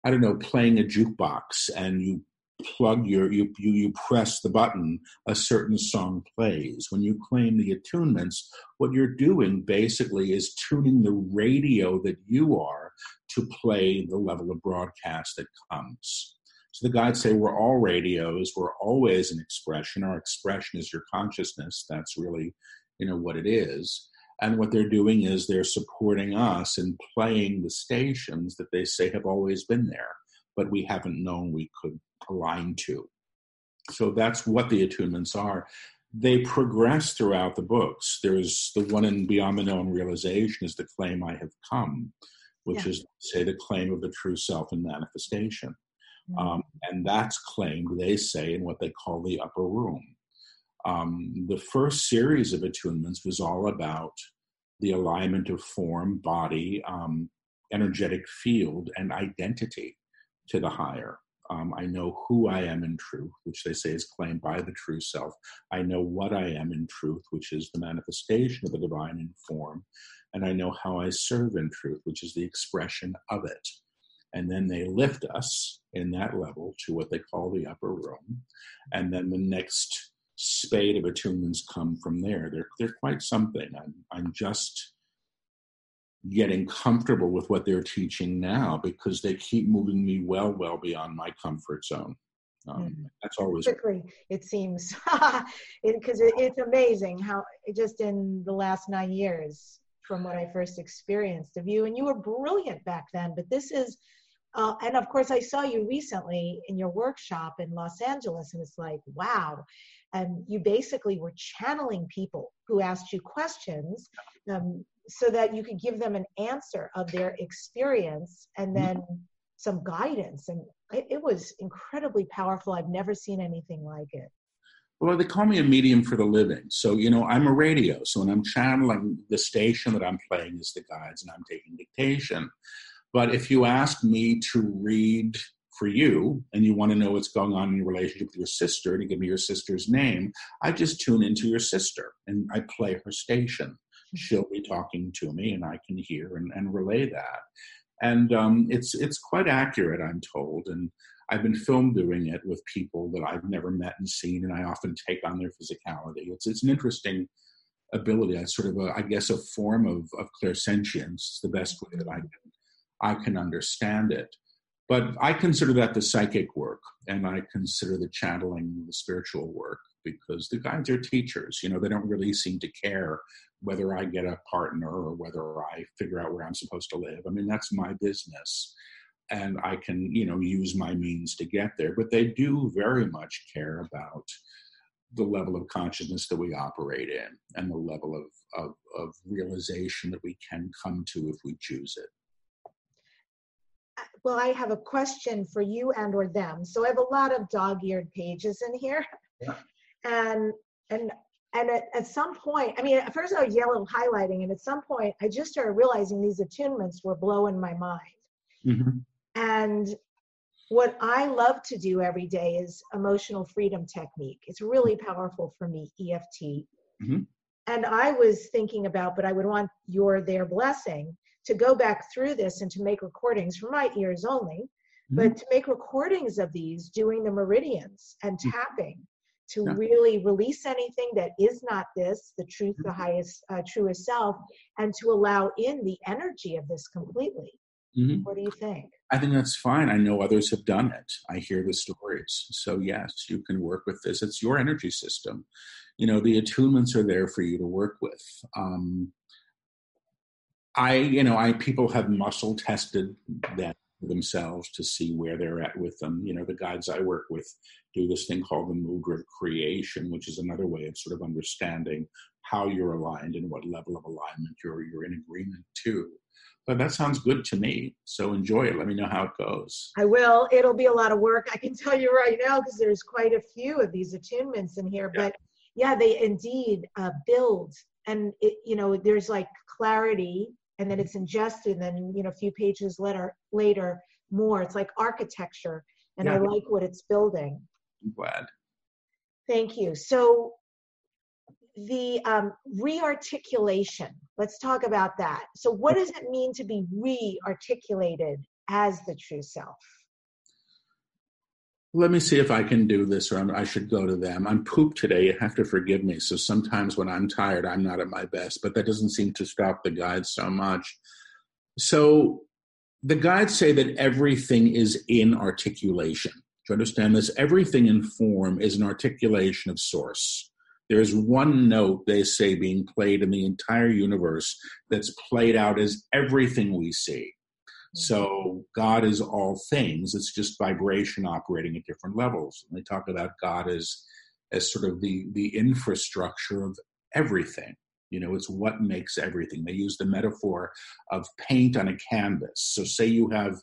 S2: I don't know, playing a jukebox and you plug your you, you you press the button a certain song plays. When you claim the attunements what you're doing basically is tuning the radio that you are to play the level of broadcast that comes. So the guides say we're all radios we're always an expression our expression is your consciousness that's really you know what it is. And what they're doing is they're supporting us in playing the stations that they say have always been there but we haven't known we could align to. So that's what the attunements are. They progress throughout the books. There's the one in Beyond the Known Realization is the claim I have come, which yeah. is say the claim of the true self in manifestation. Mm-hmm. Um, and that's claimed, they say, in what they call the upper room. Um, the first series of attunements was all about the alignment of form, body, um, energetic field, and identity to the higher. Um, I know who I am in truth, which they say is claimed by the true self. I know what I am in truth, which is the manifestation of the divine in form. And I know how I serve in truth, which is the expression of it. And then they lift us in that level to what they call the upper room. And then the next spade of attunements come from there. They're, they're quite something. I'm, I'm just getting comfortable with what they're teaching now because they keep moving me well, well beyond my comfort zone. Um, mm. That's always
S1: quickly. It seems because it, it, it's amazing how just in the last nine years from when I first experienced of you, and you were brilliant back then. But this is, uh, and of course, I saw you recently in your workshop in Los Angeles, and it's like, wow. And you basically were channeling people who asked you questions um, so that you could give them an answer of their experience and then mm-hmm. some guidance. And it, it was incredibly powerful. I've never seen anything like it.
S2: Well, they call me a medium for the living. So, you know, I'm a radio. So when I'm channeling, the station that I'm playing is the guides and I'm taking dictation. But if you ask me to read for you and you want to know what's going on in your relationship with your sister and you give me your sister's name, I just tune into your sister and I play her station she'll be talking to me and I can hear and, and relay that. And um, it's it's quite accurate, I'm told. And I've been film doing it with people that I've never met and seen, and I often take on their physicality. It's it's an interesting ability. It's sort of a, I guess, a form of of clairsentience. The best way that I can I can understand it. But I consider that the psychic work, and I consider the channeling the spiritual work because the guides are teachers. You know, they don't really seem to care whether I get a partner or whether I figure out where I'm supposed to live. I mean, that's my business. And I can, you know, use my means to get there. But they do very much care about the level of consciousness that we operate in and the level of, of, of realization that we can come to if we choose it uh,
S1: well i have a question for you and or them so i have a lot of dog-eared pages in here yeah. and and and at, at some point, I mean, at first I was yellow highlighting, and at some point I just started realizing these attunements were blowing my mind. Mm-hmm. And what I love to do every day is emotional freedom technique. It's really powerful for me, EFT. Mm-hmm. And I was thinking about, but I would want your their blessing to go back through this and to make recordings for my ears only, mm-hmm. but to make recordings of these doing the meridians and mm-hmm. tapping to yeah. really release anything that is not this, the truth, the mm-hmm. highest, uh, truest self, and to allow in the energy of this completely. Mm-hmm. What do you think?
S2: I think that's fine. I know others have done it. I hear the stories. So, yes, you can work with this. It's your energy system. You know, the attunements are there for you to work with. Um, I, you know, I people have muscle tested that themselves to see where they're at with them. You know, the guides I work with do this thing called the mudra of creation, which is another way of sort of understanding how you're aligned and what level of alignment you're you're in agreement to. But that sounds good to me. So enjoy it. Let me know how it goes.
S1: I will. It'll be a lot of work. I can tell you right now because there's quite a few of these attunements in here. Yeah. But yeah, they indeed uh, build, and it, you know, there's like clarity and then it's ingested and then you know a few pages later later more it's like architecture and yeah. i like what it's building
S2: i'm glad
S1: thank you so the um, rearticulation let's talk about that so what does it mean to be re-articulated as the true self
S2: let me see if I can do this, or I'm, i should go to them. I'm pooped today. You have to forgive me. So sometimes when I'm tired, I'm not at my best, but that doesn't seem to stop the guides so much. So the guides say that everything is in articulation. You understand this? Everything in form is an articulation of source. There's one note, they say, being played in the entire universe that's played out as everything we see. Mm-hmm. So God is all things. It's just vibration operating at different levels. And they talk about God as as sort of the the infrastructure of everything. You know, it's what makes everything. They use the metaphor of paint on a canvas. So say you have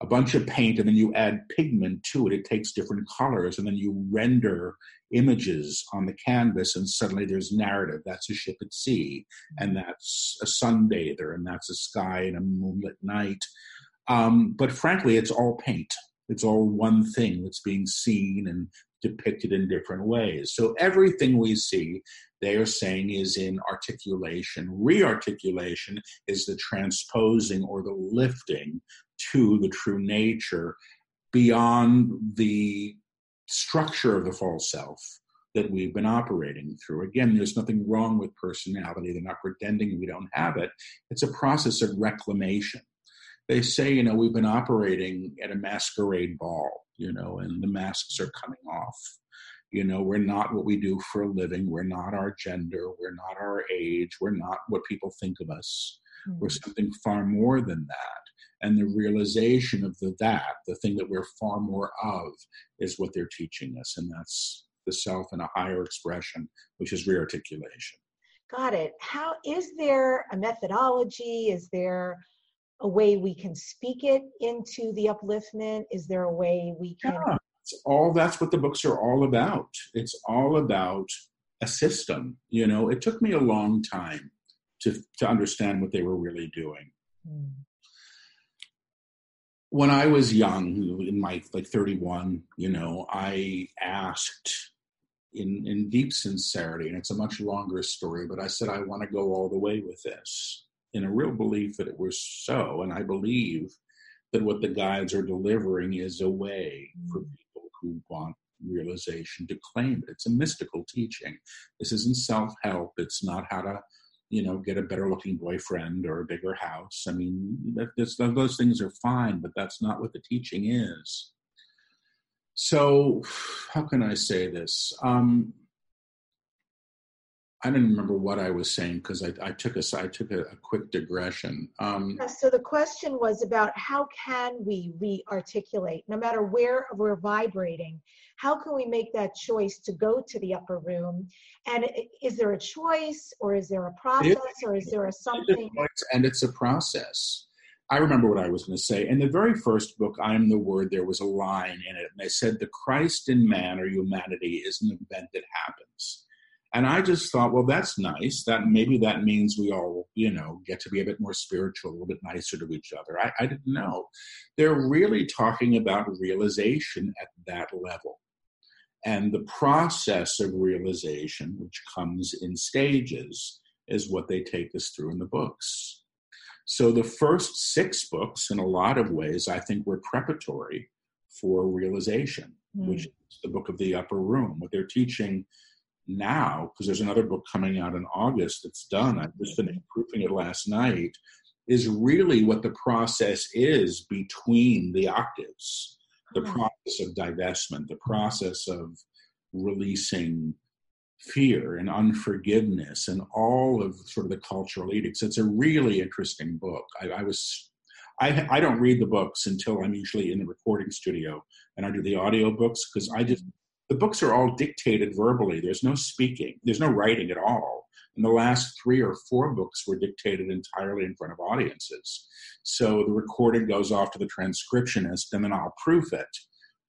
S2: a bunch of paint and then you add pigment to it. It takes different colors and then you render images on the canvas and suddenly there's narrative. That's a ship at sea and that's a sunbather and that's a sky and a moonlit night. Um, but frankly, it's all paint. It's all one thing that's being seen and depicted in different ways. So everything we see, they are saying, is in articulation. Rearticulation is the transposing or the lifting to the true nature beyond the structure of the false self that we've been operating through. Again, there's nothing wrong with personality. They're not pretending we don't have it. It's a process of reclamation. They say, you know, we've been operating at a masquerade ball, you know, and the masks are coming off. You know, we're not what we do for a living. We're not our gender. We're not our age. We're not what people think of us. Mm-hmm. We're something far more than that and the realization of the that the thing that we're far more of is what they're teaching us and that's the self in a higher expression which is rearticulation.
S1: Got it. How is there a methodology? Is there a way we can speak it into the upliftment? Is there a way we can yeah,
S2: it's all that's what the books are all about. It's all about a system you know? It took me a long time to to understand what they were really doing. Mm when I was young, in my like 31, you know, I asked in in deep sincerity, and it's a much longer story, but I said I want to go all the way with this in a real belief that it was so, and I believe that what the guides are delivering is a way for mm. people who want realization to claim it. It's a mystical teaching. This isn't self help. It's not how to you know, get a better looking boyfriend or a bigger house. I mean, that, those things are fine, but that's not what the teaching is. So, how can I say this? Um, I don't remember what I was saying because I, I, took a I took a, a quick digression. Um,
S1: so the question was about how can we re-articulate, no matter where we're vibrating, how can we make that choice to go to the upper room? And is there a choice, or is there a process, or is there a something?
S2: And it's a process. I remember what I was going to say. In the very first book, I Am the Word, there was a line in it, and they said, The Christ in man or humanity is an event that happens. And I just thought, well, that's nice. That maybe that means we all, you know, get to be a bit more spiritual, a little bit nicer to each other. I, I didn't know. They're really talking about realization at that level. And the process of realization, which comes in stages, is what they take us through in the books. So the first six books, in a lot of ways, I think were preparatory for realization, mm. which is the book of the upper room. What they're teaching now, because there's another book coming out in August that's done, I've just finished proofing it last night, is really what the process is between the octaves the hmm. process of divestment, the process of releasing fear and unforgiveness and all of sort of the cultural edicts. It's a really interesting book. I, I was I, I don't read the books until I'm usually in the recording studio and I do the audio books because I just the books are all dictated verbally. There's no speaking. There's no writing at all. And the last three or four books were dictated entirely in front of audiences. So the recording goes off to the transcriptionist and then I'll proof it.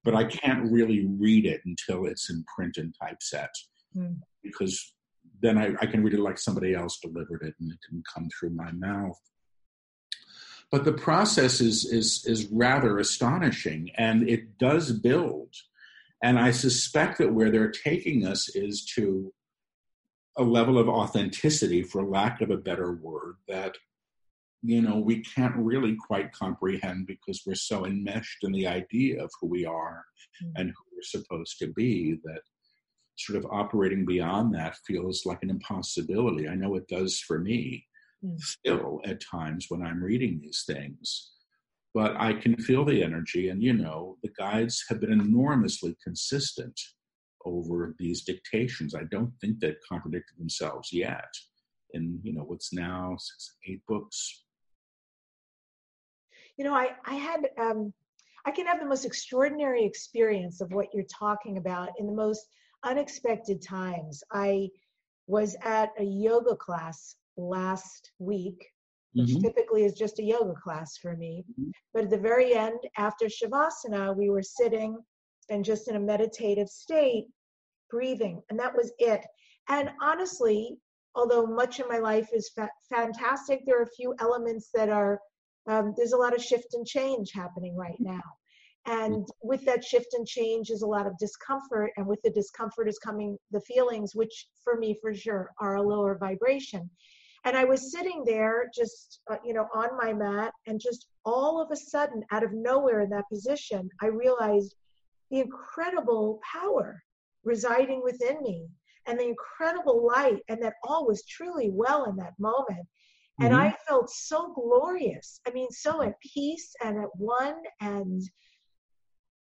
S2: But I can't really read it until it's in print and typeset mm. because then I, I can read it like somebody else delivered it and it didn't come through my mouth. But the process is, is, is rather astonishing and it does build. And I suspect that where they're taking us is to a level of authenticity, for lack of a better word, that you know we can't really quite comprehend because we're so enmeshed in the idea of who we are mm-hmm. and who we're supposed to be that sort of operating beyond that feels like an impossibility. I know it does for me mm-hmm. still at times when I'm reading these things. But I can feel the energy, and you know, the guides have been enormously consistent over these dictations. I don't think they've contradicted themselves yet. In you know what's now six, eight books.
S1: You know, I I had um, I can have the most extraordinary experience of what you're talking about in the most unexpected times. I was at a yoga class last week which mm-hmm. typically is just a yoga class for me. Mm-hmm. But at the very end, after Shavasana, we were sitting and just in a meditative state, breathing, and that was it. And honestly, although much of my life is fa- fantastic, there are a few elements that are, um, there's a lot of shift and change happening right now. And with that shift and change is a lot of discomfort. And with the discomfort is coming the feelings, which for me, for sure, are a lower vibration. And I was sitting there just, uh, you know, on my mat, and just all of a sudden, out of nowhere in that position, I realized the incredible power residing within me and the incredible light, and that all was truly well in that moment. And mm-hmm. I felt so glorious. I mean, so at peace and at one, and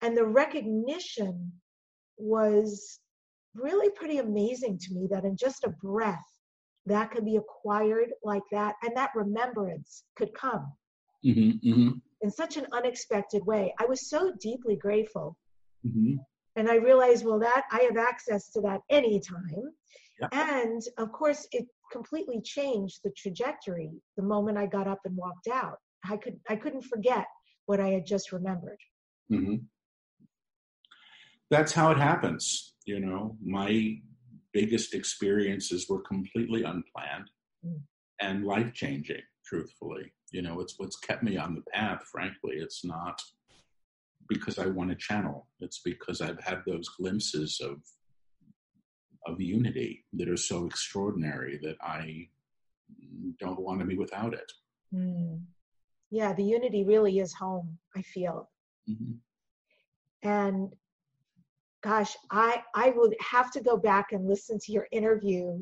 S1: and the recognition was really pretty amazing to me that in just a breath that could be acquired like that and that remembrance could come mm-hmm, mm-hmm. in such an unexpected way i was so deeply grateful mm-hmm. and i realized well that i have access to that anytime yeah. and of course it completely changed the trajectory the moment i got up and walked out i could i couldn't forget what i had just remembered mm-hmm.
S2: that's how it happens you know my biggest experiences were completely unplanned mm. and life changing, truthfully. You know, it's what's kept me on the path, frankly. It's not because I want to channel, it's because I've had those glimpses of of unity that are so extraordinary that I don't want to be without it. Mm.
S1: Yeah, the unity really is home, I feel. Mm-hmm. And gosh, I I would have to go back and listen to your interview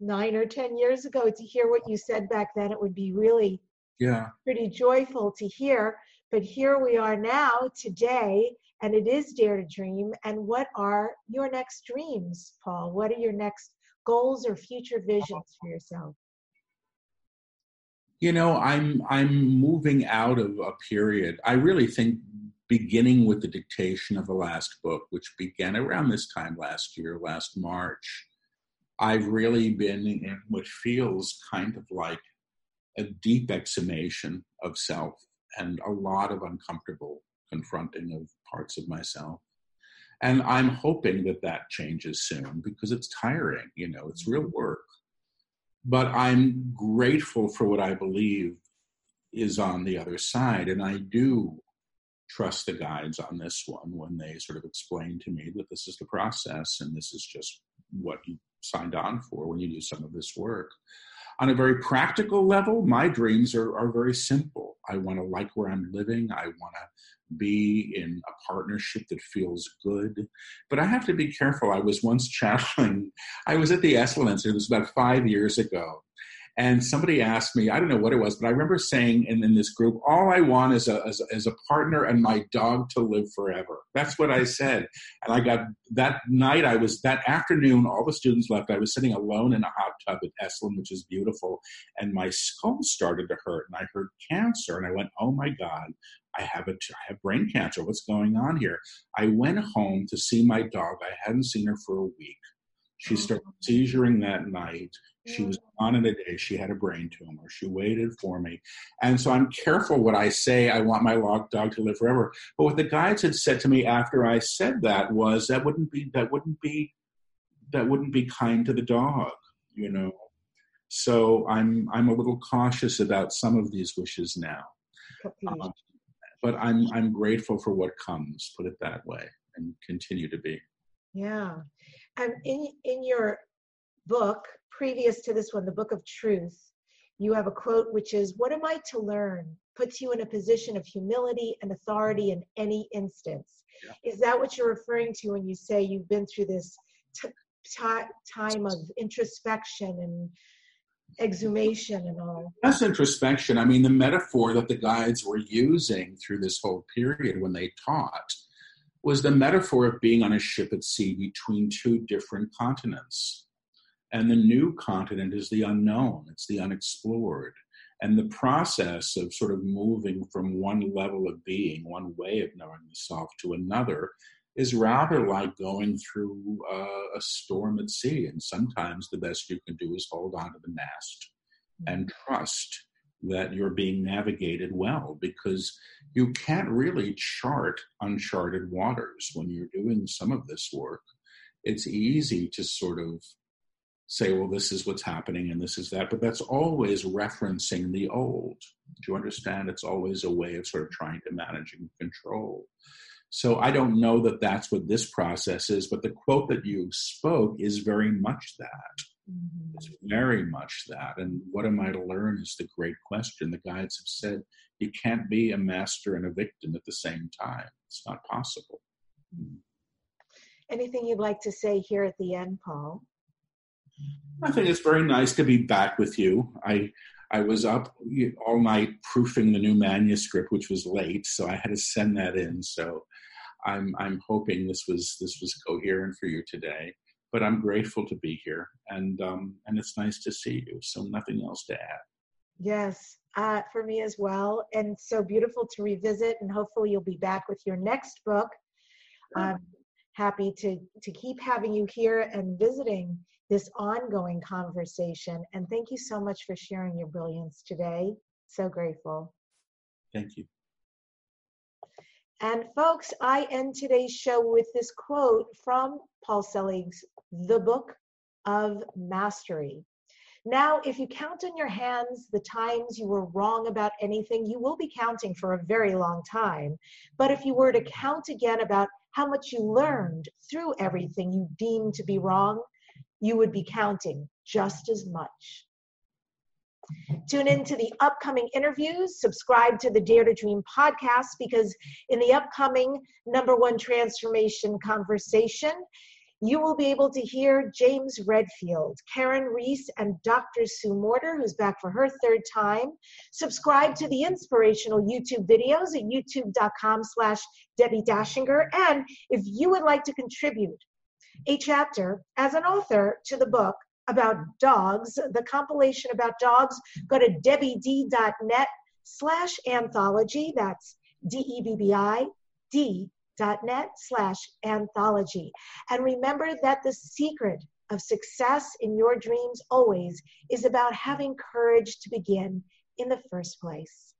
S1: nine or ten years ago to hear what you said back then. It would be really
S2: yeah
S1: pretty joyful to hear. But here we are now today, and it is Dare to Dream. And what are your next dreams, Paul? What are your next goals or future visions for yourself?
S2: You know, I'm I'm moving out of a period. I really think beginning with the dictation of the last book, which began around this time last year, last March, I've really been in what feels kind of like a deep exhumation of self and a lot of uncomfortable confronting of parts of myself. And I'm hoping that that changes soon because it's tiring, you know, it's real mm-hmm. work. But I'm grateful for what I believe is on the other side. And I do trust the guides on this one when they sort of explain to me that this is the process and this is just what you signed on for when you do some of this work. On a very practical level, my dreams are, are very simple. I want to like where I'm living. I want to be in a partnership that feels good. But I have to be careful. I was once channeling, I was at the Esalen, it was about five years ago. And somebody asked me, I don't know what it was, but I remember saying in, in this group, all I want is a, a partner and my dog to live forever. That's what I said. And I got that night, I was that afternoon, all the students left. I was sitting alone in a hot tub at Esalen, which is beautiful. And my skull started to hurt. And I heard cancer. And I went, oh my God, I have a, I have brain cancer. What's going on here? I went home to see my dog. I hadn't seen her for a week. She started seizuring that night. She was on it a day. She had a brain tumor. She waited for me. And so I'm careful what I say. I want my dog to live forever. But what the guides had said to me after I said that was that wouldn't be that wouldn't be that wouldn't be kind to the dog, you know. So I'm I'm a little cautious about some of these wishes now. Um, but I'm I'm grateful for what comes, put it that way, and continue to be.
S1: Yeah. And in in your book, previous to this one, the Book of Truth, you have a quote which is, What am I to learn? puts you in a position of humility and authority in any instance. Yeah. Is that what you're referring to when you say you've been through this t- t- time of introspection and exhumation and all?
S2: That's introspection. I mean, the metaphor that the guides were using through this whole period when they taught was the metaphor of being on a ship at sea between two different continents. And the new continent is the unknown, it's the unexplored. And the process of sort of moving from one level of being, one way of knowing the self to another, is rather like going through a storm at sea. And sometimes the best you can do is hold on to the mast and mm-hmm. trust that you're being navigated well because you can't really chart uncharted waters when you're doing some of this work. It's easy to sort of say, well, this is what's happening and this is that, but that's always referencing the old. Do you understand? It's always a way of sort of trying to manage and control. So I don't know that that's what this process is, but the quote that you spoke is very much that. Mm-hmm. It's very much that. And what am I to learn is the great question. The guides have said you can't be a master and a victim at the same time. It's not possible.
S1: Anything you'd like to say here at the end, Paul?
S2: I think it's very nice to be back with you. I I was up all night proofing the new manuscript, which was late, so I had to send that in. So I'm I'm hoping this was this was coherent for you today but I'm grateful to be here, and um, and it's nice to see you. So nothing else to add.
S1: Yes, uh, for me as well, and so beautiful to revisit, and hopefully you'll be back with your next book. I'm happy to to keep having you here and visiting this ongoing conversation. And thank you so much for sharing your brilliance today. So grateful.
S2: Thank you.
S1: And folks, I end today's show with this quote from Paul Selig's The Book of Mastery. Now, if you count on your hands the times you were wrong about anything, you will be counting for a very long time. But if you were to count again about how much you learned through everything you deemed to be wrong, you would be counting just as much. Tune in to the upcoming interviews. Subscribe to the Dare to Dream podcast because in the upcoming number one transformation conversation, you will be able to hear James Redfield, Karen Reese, and Dr. Sue Morter, who's back for her third time. Subscribe to the inspirational YouTube videos at youtube.com slash Debbie Dachinger. And if you would like to contribute a chapter as an author to the book, about dogs, the compilation about dogs, go to debbied.net slash anthology. That's D-E-B-B-I D dot net slash anthology. And remember that the secret of success in your dreams always is about having courage to begin in the first place.